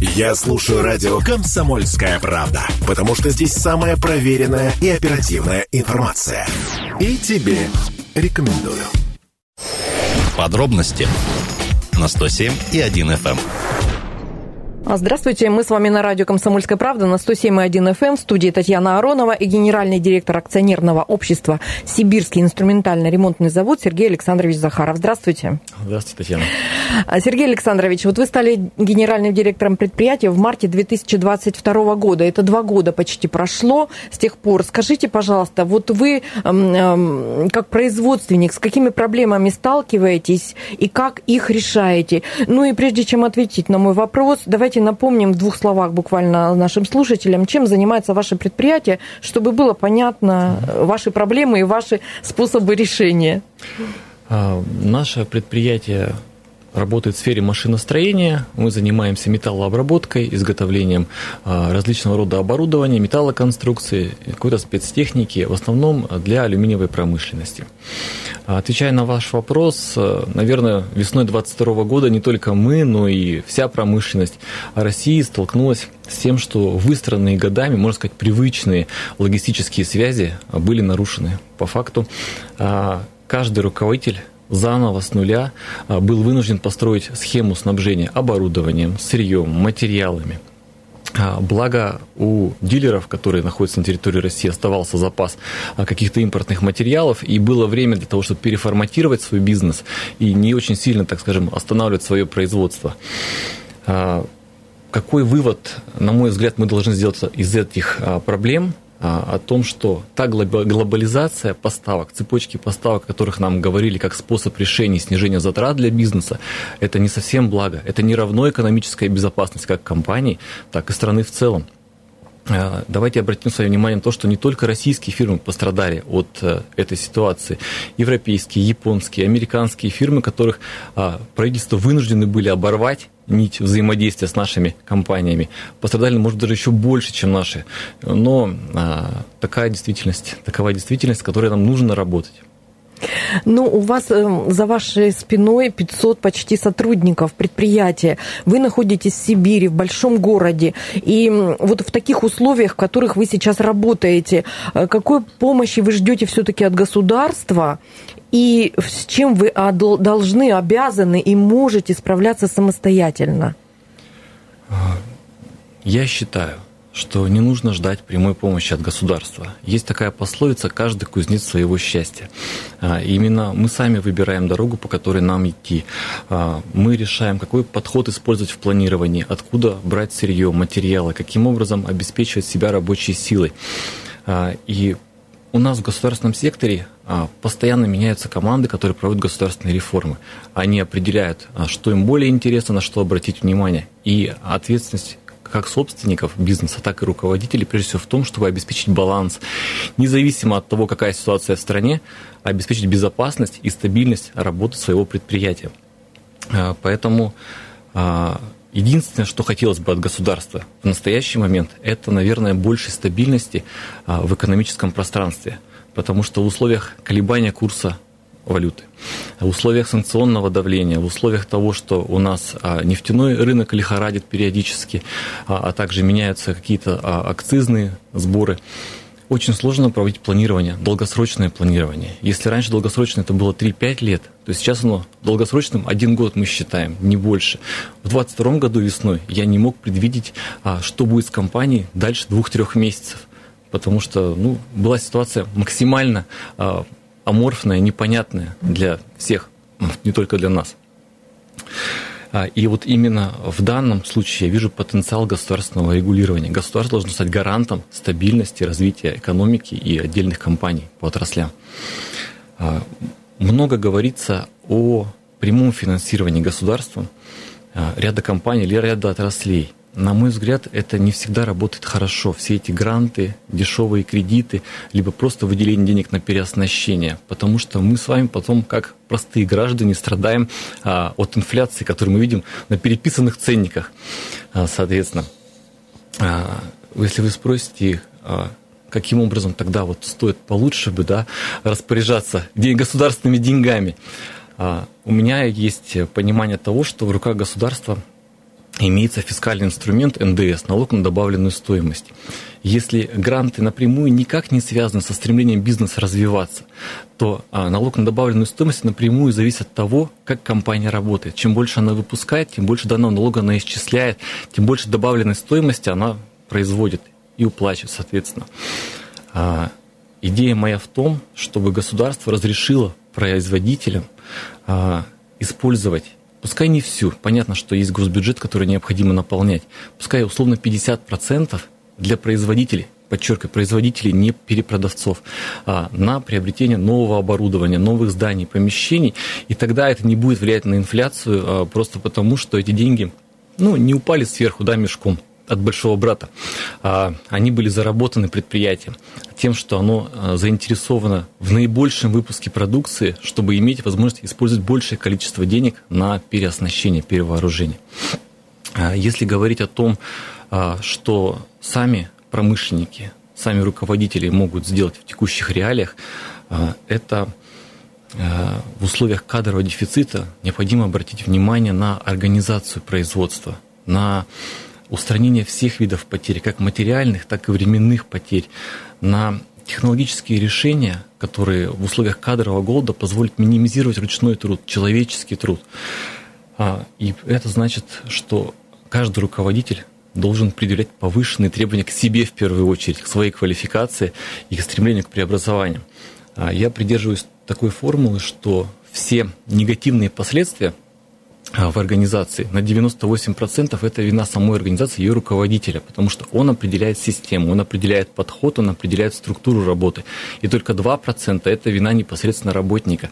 Я слушаю радио «Комсомольская правда», потому что здесь самая проверенная и оперативная информация. И тебе рекомендую. Подробности на 107 и 1 FM. А, здравствуйте, мы с вами на радио «Комсомольская правда» на 107,1 FM эм в студии Татьяна Аронова и генеральный директор акционерного общества «Сибирский инструментально-ремонтный завод» Сергей Александрович Захаров. Здравствуйте. Здравствуйте, Татьяна. А, Сергей Александрович, вот вы стали генеральным директором предприятия в марте 2022 года. Это два года почти прошло с тех пор. Скажите, пожалуйста, вот вы как производственник с какими проблемами сталкиваетесь и как их решаете? Ну и прежде чем ответить на мой вопрос, давайте давайте напомним в двух словах буквально нашим слушателям, чем занимается ваше предприятие, чтобы было понятно ваши проблемы и ваши способы решения. А, наше предприятие работает в сфере машиностроения. Мы занимаемся металлообработкой, изготовлением а, различного рода оборудования, металлоконструкции, какой-то спецтехники, в основном для алюминиевой промышленности. А, отвечая на ваш вопрос, а, наверное, весной 2022 года не только мы, но и вся промышленность России столкнулась с тем, что выстроенные годами, можно сказать, привычные логистические связи были нарушены. По факту каждый руководитель заново с нуля а, был вынужден построить схему снабжения оборудованием, сырьем, материалами. А, благо у дилеров, которые находятся на территории России, оставался запас а, каких-то импортных материалов, и было время для того, чтобы переформатировать свой бизнес и не очень сильно, так скажем, останавливать свое производство. Какой вывод, на мой взгляд, мы должны сделать из этих проблем – о том, что та глобализация поставок, цепочки поставок, о которых нам говорили как способ решения снижения затрат для бизнеса, это не совсем благо. Это не равно экономическая безопасность как компании, так и страны в целом. А, давайте обратим свое внимание на то, что не только российские фирмы пострадали от э, этой ситуации. Европейские, японские, американские фирмы, которых а, правительства вынуждены были оборвать нить взаимодействия с нашими компаниями, пострадали, может, даже еще больше, чем наши. Но а, такая действительность, такова действительность, с которой нам нужно работать. Ну, у вас э, за вашей спиной 500 почти сотрудников предприятия. Вы находитесь в Сибири, в большом городе. И вот в таких условиях, в которых вы сейчас работаете, э, какой помощи вы ждете все-таки от государства? И с чем вы должны, обязаны и можете справляться самостоятельно? Я считаю, что не нужно ждать прямой помощи от государства. Есть такая пословица «каждый кузнец своего счастья». А, именно мы сами выбираем дорогу, по которой нам идти. А, мы решаем, какой подход использовать в планировании, откуда брать сырье, материалы, каким образом обеспечивать себя рабочей силой. А, и у нас в государственном секторе постоянно меняются команды, которые проводят государственные реформы. Они определяют, что им более интересно, на что обратить внимание. И ответственность как собственников бизнеса, так и руководителей, прежде всего в том, чтобы обеспечить баланс, независимо от того, какая ситуация в стране, обеспечить безопасность и стабильность работы своего предприятия. А, поэтому а, единственное, что хотелось бы от государства в настоящий момент, это, наверное, больше стабильности а, в экономическом пространстве. Потому что в условиях колебания курса валюты. В условиях санкционного давления, в условиях того, что у нас а, нефтяной рынок лихорадит периодически, а, а также меняются какие-то а, акцизные сборы, очень сложно проводить планирование, долгосрочное планирование. Если раньше долгосрочное это было 3-5 лет, то сейчас оно долгосрочным один год мы считаем, не больше. В 2022 году весной я не мог предвидеть, что будет с компанией дальше двух-трех месяцев потому что ну, была ситуация максимально аморфное, непонятное для всех, не только для нас. А, и вот именно в данном случае я вижу потенциал государственного регулирования. Государство должно стать гарантом стабильности развития экономики и отдельных компаний по отраслям. А, много говорится о прямом финансировании государством а, ряда компаний или ряда отраслей. На мой взгляд, это не всегда работает хорошо. Все эти гранты, дешевые кредиты, либо просто выделение денег на переоснащение. Потому что мы с вами потом, как простые граждане, страдаем а, от инфляции, которую мы видим на переписанных ценниках. А, соответственно, а, если вы спросите а, каким образом тогда вот стоит получше бы да, распоряжаться государственными деньгами, а, у меня есть понимание того, что в руках государства имеется фискальный инструмент НДС, налог на добавленную стоимость. Если гранты напрямую никак не связаны со стремлением бизнеса развиваться, то а, налог на добавленную стоимость напрямую зависит от того, как компания работает. Чем больше она выпускает, тем больше данного налога она исчисляет, тем больше добавленной стоимости она производит и уплачивает, соответственно. А, идея моя в том, чтобы государство разрешило производителям а, использовать Пускай не всю. Понятно, что есть госбюджет, который необходимо наполнять. Пускай условно 50% для производителей, подчеркиваю, производителей, не перепродавцов, а на приобретение нового оборудования, новых зданий, помещений. И тогда это не будет влиять на инфляцию а просто потому, что эти деньги ну, не упали сверху, да, мешком от большого брата. А, они были заработаны предприятием тем, что оно а, заинтересовано в наибольшем выпуске продукции, чтобы иметь возможность использовать большее количество денег на переоснащение, перевооружение. А, если говорить о том, что сами промышленники, сами руководители могут сделать в текущих реалиях, это в условиях кадрового дефицита необходимо обратить внимание на организацию производства, на устранение всех видов потерь, как материальных, так и временных потерь, на технологические решения, которые в условиях кадрового голода позволят минимизировать ручной труд, человеческий труд. А, и это значит, что каждый руководитель должен предъявлять повышенные требования к себе в первую очередь, к своей квалификации и к стремлению к преобразованию. А, я придерживаюсь такой формулы, что все негативные последствия – в организации. На 98% это вина самой организации, ее руководителя, потому что он определяет систему, он определяет подход, он определяет структуру работы. И только 2% это вина непосредственно работника.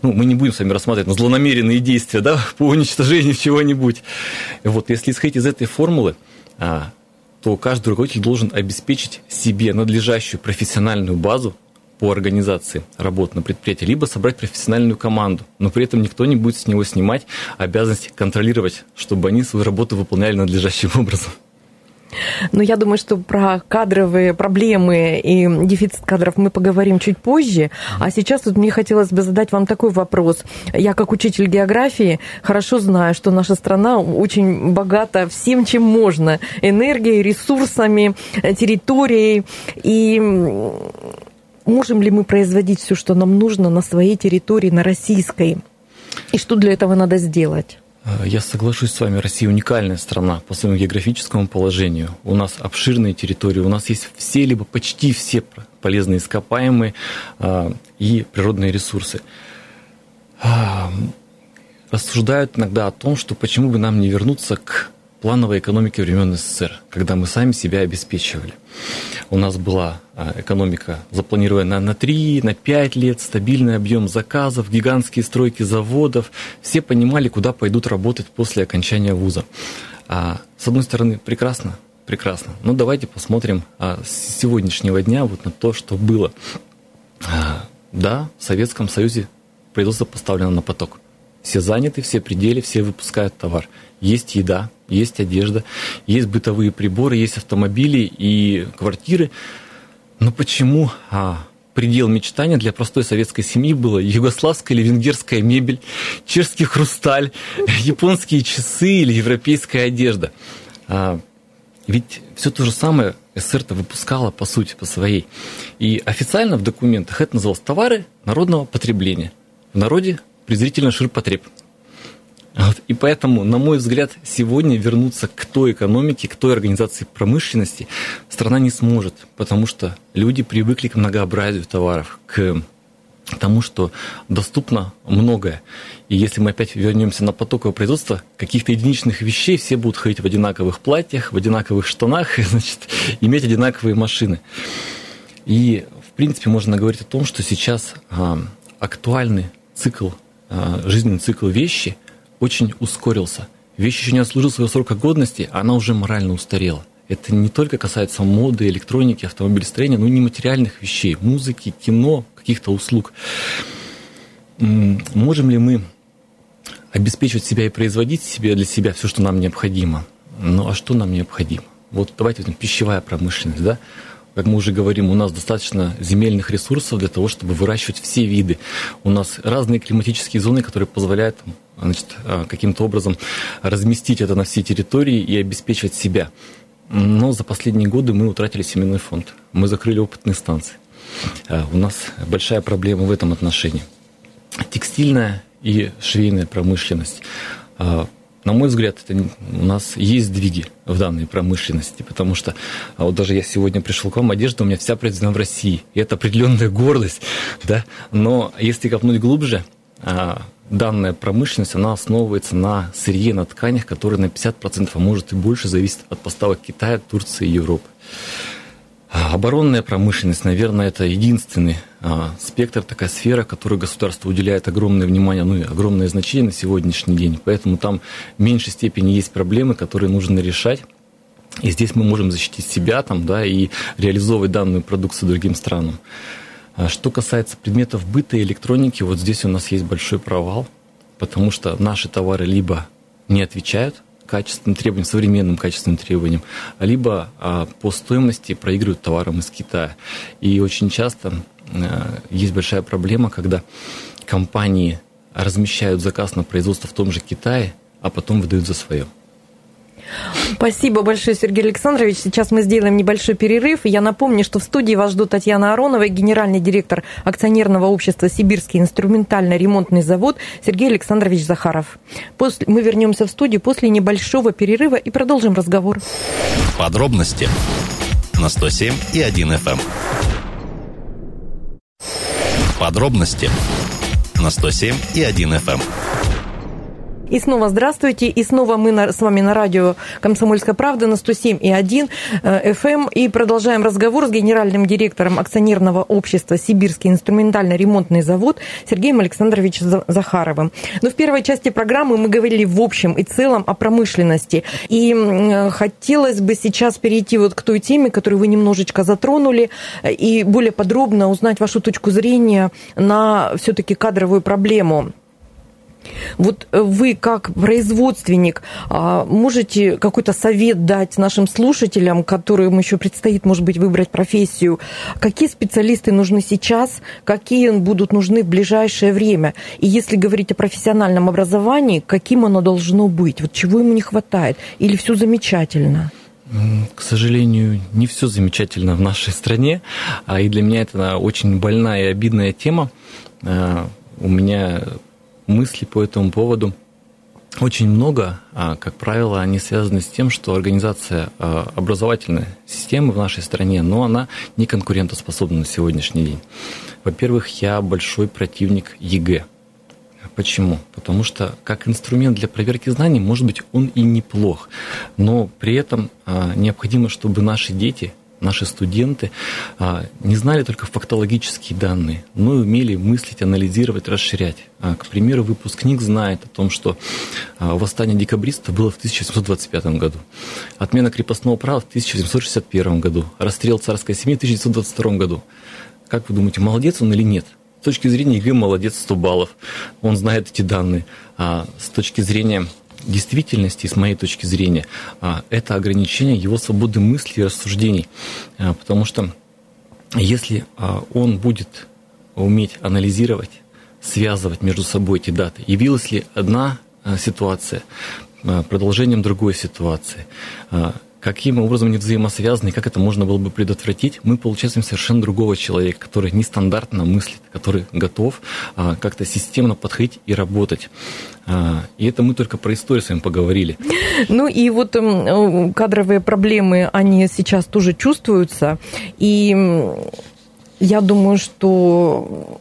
Ну, мы не будем с вами рассматривать на злонамеренные действия да, по уничтожению чего-нибудь. Вот, если исходить из этой формулы, а, то каждый руководитель должен обеспечить себе надлежащую профессиональную базу по организации работ на предприятии, либо собрать профессиональную команду, но при этом никто не будет с него снимать обязанность контролировать, чтобы они свою работу выполняли надлежащим образом. Ну, я думаю, что про кадровые проблемы и дефицит кадров мы поговорим чуть позже. А сейчас вот мне хотелось бы задать вам такой вопрос. Я, как учитель географии, хорошо знаю, что наша страна очень богата всем, чем можно. Энергией, ресурсами, территорией. И можем ли мы производить все, что нам нужно на своей территории, на российской? И что для этого надо сделать? Э, я соглашусь с вами, Россия уникальная страна по своему географическому положению. У нас обширные территории, у нас есть все, либо почти все полезные ископаемые э, и природные ресурсы. Рассуждают иногда о том, что почему бы нам не вернуться к плановой экономике времен СССР, когда мы сами себя обеспечивали. У нас была а, экономика запланирована на 3, на 5 лет, стабильный объем заказов, гигантские стройки заводов. Все понимали, куда пойдут работать после окончания вуза. А, с одной стороны, прекрасно, прекрасно. Но давайте посмотрим а, с сегодняшнего дня вот на то, что было. А, да, в Советском Союзе производство поставлено на поток. Все заняты, все пределы, все выпускают товар. Есть еда, есть одежда, есть бытовые приборы, есть автомобили и квартиры. Но почему а, предел мечтания для простой советской семьи было югославская или венгерская мебель, чешский хрусталь, японские часы или европейская одежда? А, ведь все то же самое СССР-то выпускала, по сути, по своей. И официально в документах это называлось товары народного потребления. В народе презрительно ширпотреб. Вот. И поэтому, на мой взгляд, сегодня вернуться к той экономике, к той организации промышленности страна не сможет, потому что люди привыкли к многообразию товаров, к тому, что доступно многое. И если мы опять вернемся на потоковое производство, каких-то единичных вещей все будут ходить в одинаковых платьях, в одинаковых штанах, и, значит, иметь одинаковые машины. И, в принципе, можно говорить о том, что сейчас а, актуальный цикл, жизненный цикл вещи – очень ускорился. Вещь еще не отслужила своего срока годности, а она уже морально устарела. Это не только касается моды, электроники, автомобилестроения, но и нематериальных вещей, музыки, кино, каких-то услуг. Можем ли мы обеспечивать себя и производить себе для себя все, что нам необходимо? Ну а что нам необходимо? Вот давайте пищевая промышленность, да? Как мы уже говорим, у нас достаточно земельных ресурсов для того, чтобы выращивать все виды. У нас разные климатические зоны, которые позволяют значит, каким-то образом разместить это на всей территории и обеспечивать себя. Но за последние годы мы утратили семенной фонд. Мы закрыли опытные станции. У нас большая проблема в этом отношении. Текстильная и швейная промышленность на мой взгляд, это у нас есть сдвиги в данной промышленности, потому что а вот даже я сегодня пришел к вам, одежда у меня вся произведена в России, и это определенная гордость, да, но если копнуть глубже, а, данная промышленность, она основывается на сырье, на тканях, которые на 50%, а может и больше, зависят от поставок Китая, Турции и Европы. А, оборонная промышленность, наверное, это единственный а, спектр, такая сфера, которой государство уделяет огромное внимание, ну и огромное значение на сегодняшний день. Поэтому там в меньшей степени есть проблемы, которые нужно решать. И здесь мы можем защитить себя там, да, и реализовывать данную продукцию другим странам. А что касается предметов быта и электроники, вот здесь у нас есть большой провал, потому что наши товары либо не отвечают качественным требованиям, современным качественным требованиям, либо а, по стоимости проигрывают товарам из Китая. И очень часто а, есть большая проблема, когда компании размещают заказ на производство в том же Китае, а потом выдают за свое. Спасибо большое, Сергей Александрович. Сейчас мы сделаем небольшой перерыв. Я напомню, что в студии вас ждут Татьяна Аронова, генеральный директор акционерного общества «Сибирский инструментально-ремонтный завод» Сергей Александрович Захаров. После, мы вернемся в студию после небольшого перерыва и продолжим разговор. Подробности на 107 и 1 FM. Эм. Подробности на 107 и 1 FM. И снова здравствуйте. И снова мы на, с вами на радио «Комсомольская правда» на 107 и 1 FM. Эм. И продолжаем разговор с генеральным директором акционерного общества «Сибирский инструментально-ремонтный завод» Сергеем Александровичем Захаровым. Но в первой части программы мы говорили в общем и целом о промышленности. И хотелось бы сейчас перейти вот к той теме, которую вы немножечко затронули, и более подробно узнать вашу точку зрения на все-таки кадровую проблему вот э, вы, как производственник, а, можете какой-то совет дать нашим слушателям, которым еще предстоит, может быть, выбрать профессию? Какие специалисты нужны сейчас, какие будут нужны в ближайшее время? И если говорить о профессиональном образовании, каким оно должно быть? Вот чего ему не хватает? Или все замечательно? К сожалению, не все замечательно в нашей стране, а и для меня это очень больная и обидная тема. А, у меня мыслей по этому поводу очень много, а, как правило, они связаны с тем, что организация а, образовательной системы в нашей стране, но она не конкурентоспособна на сегодняшний день. Во-первых, я большой противник ЕГЭ. Почему? Потому что как инструмент для проверки знаний, может быть, он и неплох, но при этом а, необходимо, чтобы наши дети наши студенты а, не знали только фактологические данные, но и умели мыслить, анализировать, расширять. А, к примеру, выпускник знает о том, что а, восстание декабристов было в 1725 году, отмена крепостного права в 1761 году, расстрел царской семьи в 1922 году. Как вы думаете, молодец он или нет? С точки зрения ЕГЭ молодец 100 баллов, он знает эти данные. А с точки зрения действительности, с моей точки зрения, а, это ограничение его свободы мысли и рассуждений. А, потому что если а, он будет уметь анализировать, связывать между собой эти даты, явилась ли одна ситуация продолжением другой ситуации, каким образом они взаимосвязаны и как это можно было бы предотвратить, мы получаем совершенно другого человека, который нестандартно мыслит, который готов а, как-то системно подходить и работать. А, и это мы только про историю с вами поговорили. Ну и вот эм, кадровые проблемы, они сейчас тоже чувствуются. И я думаю, что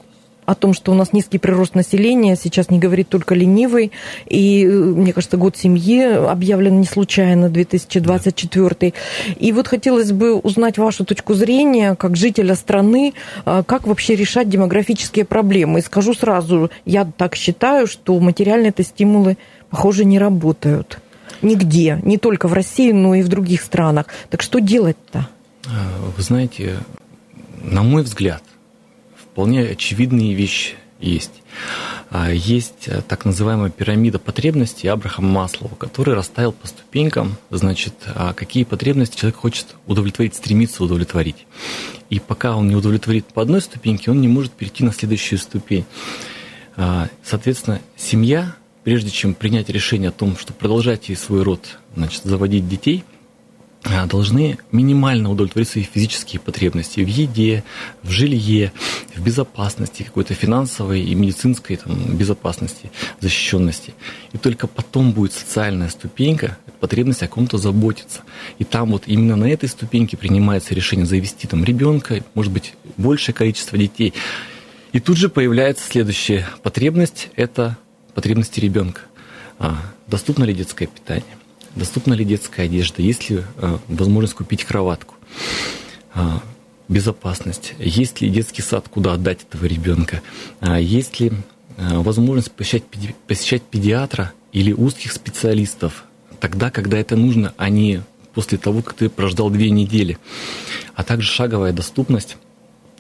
о том, что у нас низкий прирост населения, сейчас не говорит только ленивый. И, мне кажется, год семьи объявлен не случайно, 2024. И вот хотелось бы узнать вашу точку зрения, как жителя страны, а, как вообще решать демографические проблемы. И скажу сразу, я так считаю, что материальные-то стимулы, похоже, не работают. Нигде, не только в России, но и в других странах. Так что делать-то? Вы знаете, на мой взгляд, вполне очевидные вещи есть. А, есть э, так называемая пирамида потребностей Абрахама Маслова, который расставил по ступенькам, значит, а, какие потребности человек хочет удовлетворить, стремится удовлетворить. И пока он не удовлетворит по одной ступеньке, он не может перейти на следующую ступень. А, соответственно, семья прежде чем принять решение о том, что продолжать свой род, значит, заводить детей – должны минимально удовлетворить свои физические потребности в еде, в жилье, в безопасности, какой-то финансовой и медицинской там, безопасности, защищенности. И только потом будет социальная ступенька, потребность о ком-то заботиться. И там вот именно на этой ступеньке принимается решение завести там ребенка, может быть, большее количество детей. И тут же появляется следующая потребность, это потребности ребенка. А, доступно ли детское питание? Доступна ли детская одежда, есть ли э, возможность купить кроватку, а, безопасность, есть ли детский сад, куда отдать этого ребенка, а, есть ли э, возможность посещать, посещать педиатра или узких специалистов тогда, когда это нужно, а не после того, как ты прождал две недели, а также шаговая доступность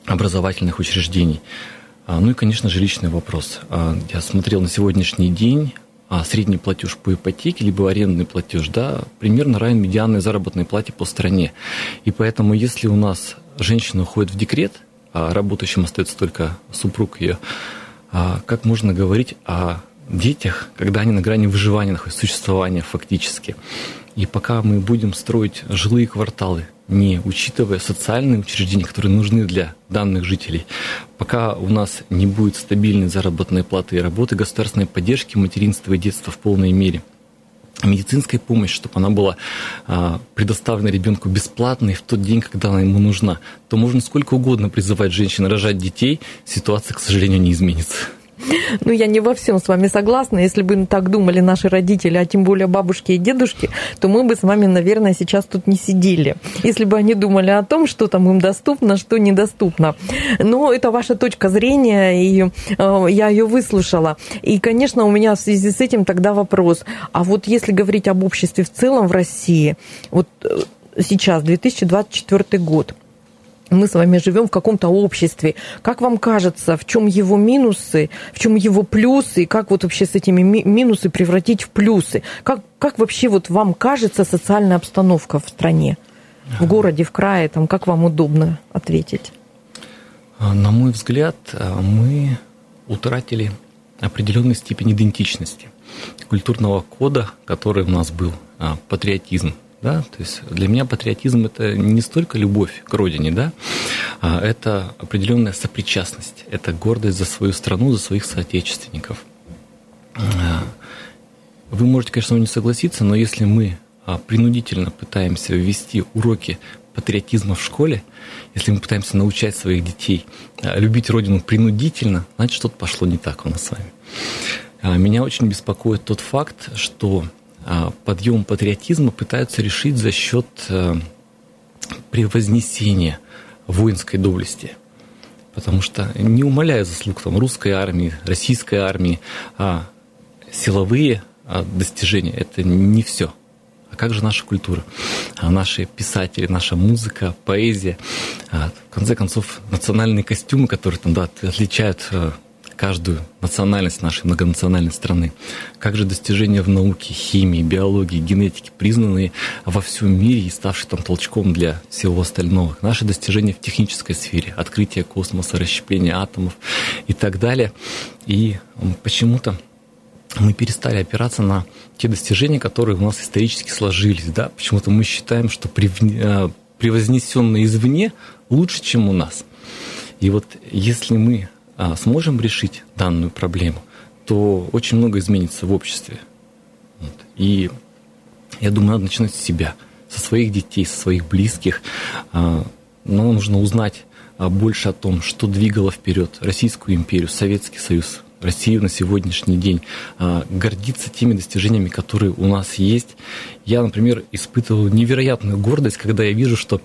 образовательных учреждений. Ну и, конечно, жилищный вопрос. Я смотрел на сегодняшний день а средний платеж по ипотеке, либо арендный платеж, да, примерно равен медианной заработной плате по стране. И поэтому, если у нас женщина уходит в декрет, а работающим остается только супруг ее, а как можно говорить о детях, когда они на грани выживания находятся, существования фактически. И пока мы будем строить жилые кварталы, не учитывая социальные учреждения, которые нужны для данных жителей, пока у нас не будет стабильной заработной платы и работы, государственной поддержки материнства и детства в полной мере, медицинской помощи, чтобы она была а, предоставлена ребенку бесплатной в тот день, когда она ему нужна, то можно сколько угодно призывать женщин рожать детей, ситуация, к сожалению, не изменится. Ну, я не во всем с вами согласна. Если бы так думали наши родители, а тем более бабушки и дедушки, то мы бы с вами, наверное, сейчас тут не сидели. Если бы они думали о том, что там им доступно, что недоступно. Но это ваша точка зрения, и э, я ее выслушала. И, конечно, у меня в связи с этим тогда вопрос. А вот если говорить об обществе в целом в России, вот э, сейчас, 2024 год, мы с вами живем в каком-то обществе. Как вам кажется, в чем его минусы, в чем его плюсы, и как вот вообще с этими минусы превратить в плюсы? Как, как вообще вот вам кажется социальная обстановка в стране, в городе, в крае, там, как вам удобно ответить? А, на мой взгляд, а, мы утратили определенную степень идентичности, культурного кода, который у нас был, а, патриотизм, да? То есть для меня патриотизм это не столько любовь к родине, да? а это определенная сопричастность, это гордость за свою страну, за своих соотечественников. А, вы можете, конечно, не согласиться, но если мы а, принудительно пытаемся ввести уроки патриотизма в школе, если мы пытаемся научать своих детей а, любить Родину принудительно, значит, что-то пошло не так у нас с вами. Меня очень беспокоит тот факт, что подъем патриотизма пытаются решить за счет э, превознесения воинской доблести. Потому что не умаляя заслуг там, русской армии, российской армии, а силовые а, достижения – это не все. А как же наша культура? А наши писатели, наша музыка, поэзия, а, в конце концов, национальные костюмы, которые там, да, отличают э, каждую национальность нашей многонациональной страны. Как же достижения в науке, химии, биологии, генетике, признанные во всем мире и ставшие там толчком для всего остального. Наши достижения в технической сфере, открытие космоса, расщепление атомов и так далее. И почему-то мы перестали опираться на те достижения, которые у нас исторически сложились. Да? Почему-то мы считаем, что э, превознесенное извне лучше, чем у нас. И вот если мы сможем решить данную проблему, то очень много изменится в обществе. Вот. И я думаю, надо начинать с себя, со своих детей, со своих близких. А, но нужно узнать а, больше о том, что двигало вперед Российскую империю, Советский Союз, Россию на сегодняшний день, гордиться теми достижениями, которые у нас есть. Я, например, испытывал невероятную гордость, когда я вижу, что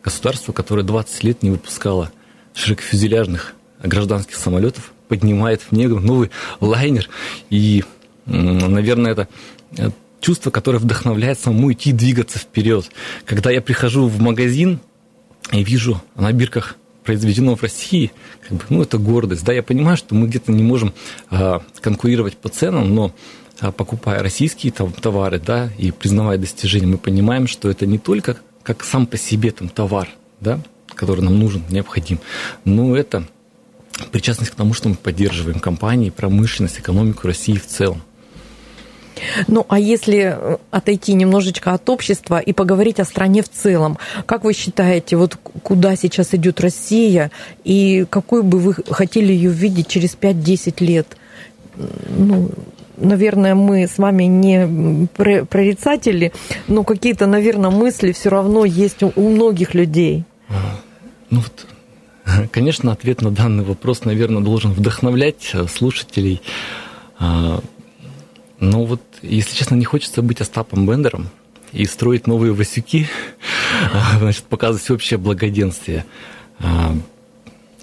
государство, которое 20 лет не выпускало широкофюзеляжных гражданских самолетов, поднимает в небо новый лайнер. И, наверное, это э, чувство, которое вдохновляет самому идти двигаться вперед. Когда я прихожу в магазин и вижу на бирках произведено в России, как бы, ну, это гордость. Да, я понимаю, что мы где-то не можем а, конкурировать по ценам, но а, покупая российские там, товары, да, и признавая достижения, мы понимаем, что это не только как сам по себе там товар, да, который нам нужен, необходим, но это причастность к тому, что мы поддерживаем компании, промышленность, экономику России в целом. Ну, а если э, отойти немножечко от общества и поговорить о стране в целом, как вы считаете, вот куда сейчас идет Россия и какой бы вы хотели ее видеть через 5-10 лет? Ну, наверное, мы с вами не прорицатели, но какие-то, наверное, мысли все равно есть у многих людей. Ну вот, конечно, ответ на данный вопрос, наверное, должен вдохновлять э, слушателей. А, но вот, если честно, не хочется быть Остапом Бендером и строить новые Васюки, а, значит, показывать общее благоденствие.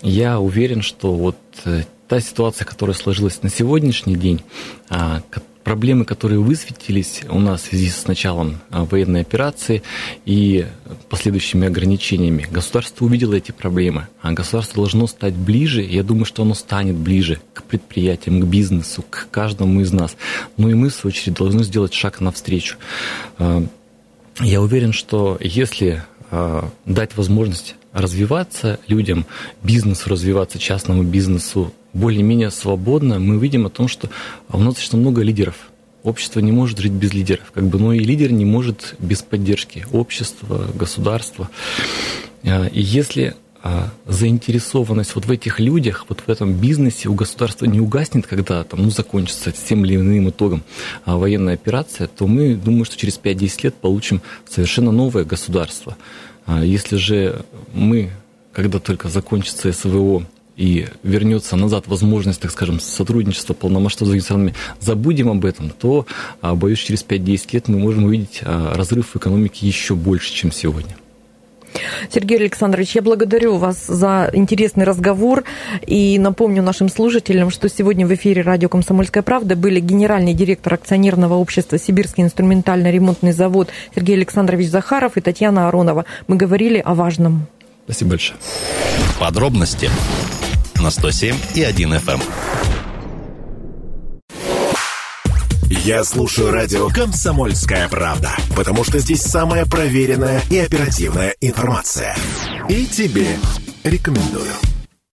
Я уверен, что вот э, та ситуация, которая сложилась на сегодняшний день, а, проблемы, которые высветились у нас в связи с началом а, военной операции и последующими ограничениями, государство увидело эти проблемы, а государство должно стать ближе, я думаю, что оно станет ближе к предприятиям, к бизнесу, к каждому из нас. Ну и мы, в свою очередь, должны сделать шаг навстречу. А, я уверен, что если дать возможность развиваться людям, бизнесу развиваться, частному бизнесу более-менее свободно, мы видим о том, что у нас достаточно много лидеров. Общество не может жить без лидеров, как бы, но и лидер не может без поддержки общества, государства. А, и если а, заинтересованность вот в этих людях, вот в этом бизнесе у государства не угаснет, когда там, ну, закончится тем или иным итогом а, военная операция, то мы, думаю, что через 5-10 лет получим совершенно новое государство. Если же мы, когда только закончится СВО, и вернется назад возможность, так скажем, сотрудничества полномасштабными странами, забудем об этом, то, а, боюсь, через 5-10 лет мы можем увидеть а, разрыв в экономике еще больше, чем сегодня. Сергей Александрович, я благодарю вас за интересный разговор и напомню нашим слушателям, что сегодня в эфире радио «Комсомольская правда» были генеральный директор акционерного общества «Сибирский инструментально-ремонтный завод» Сергей Александрович Захаров и Татьяна Аронова. Мы говорили о важном. Спасибо большое. Подробности на 107 и 1 FM. Эм. Я слушаю радио «Комсомольская правда», потому что здесь самая проверенная и оперативная информация. И тебе рекомендую.